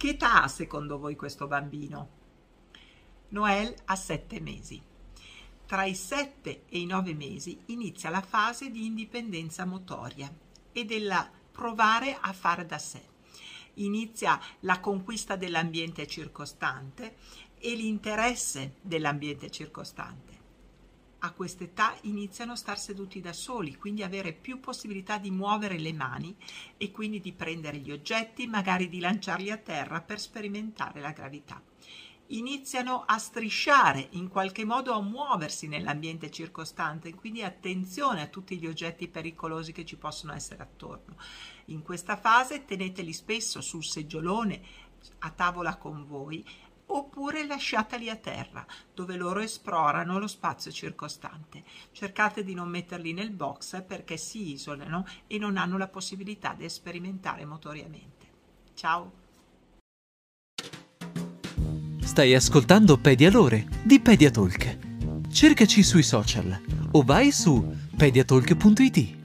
Che età ha secondo voi questo bambino? Noel ha sette mesi. Tra i sette e i nove mesi inizia la fase di indipendenza motoria e della provare a fare da sé. Inizia la conquista dell'ambiente circostante e l'interesse dell'ambiente circostante. A quest'età iniziano a star seduti da soli, quindi avere più possibilità di muovere le mani e quindi di prendere gli oggetti, magari di lanciarli a terra per sperimentare la gravità iniziano a strisciare, in qualche modo a muoversi nell'ambiente circostante, quindi attenzione a tutti gli oggetti pericolosi che ci possono essere attorno. In questa fase teneteli spesso sul seggiolone a tavola con voi oppure lasciateli a terra dove loro esplorano lo spazio circostante. Cercate di non metterli nel box perché si isolano e non hanno la possibilità di sperimentare motoriamente. Ciao! Stai ascoltando Pedialore di Pediatalk. Cercaci sui social o vai su pediatalk.it.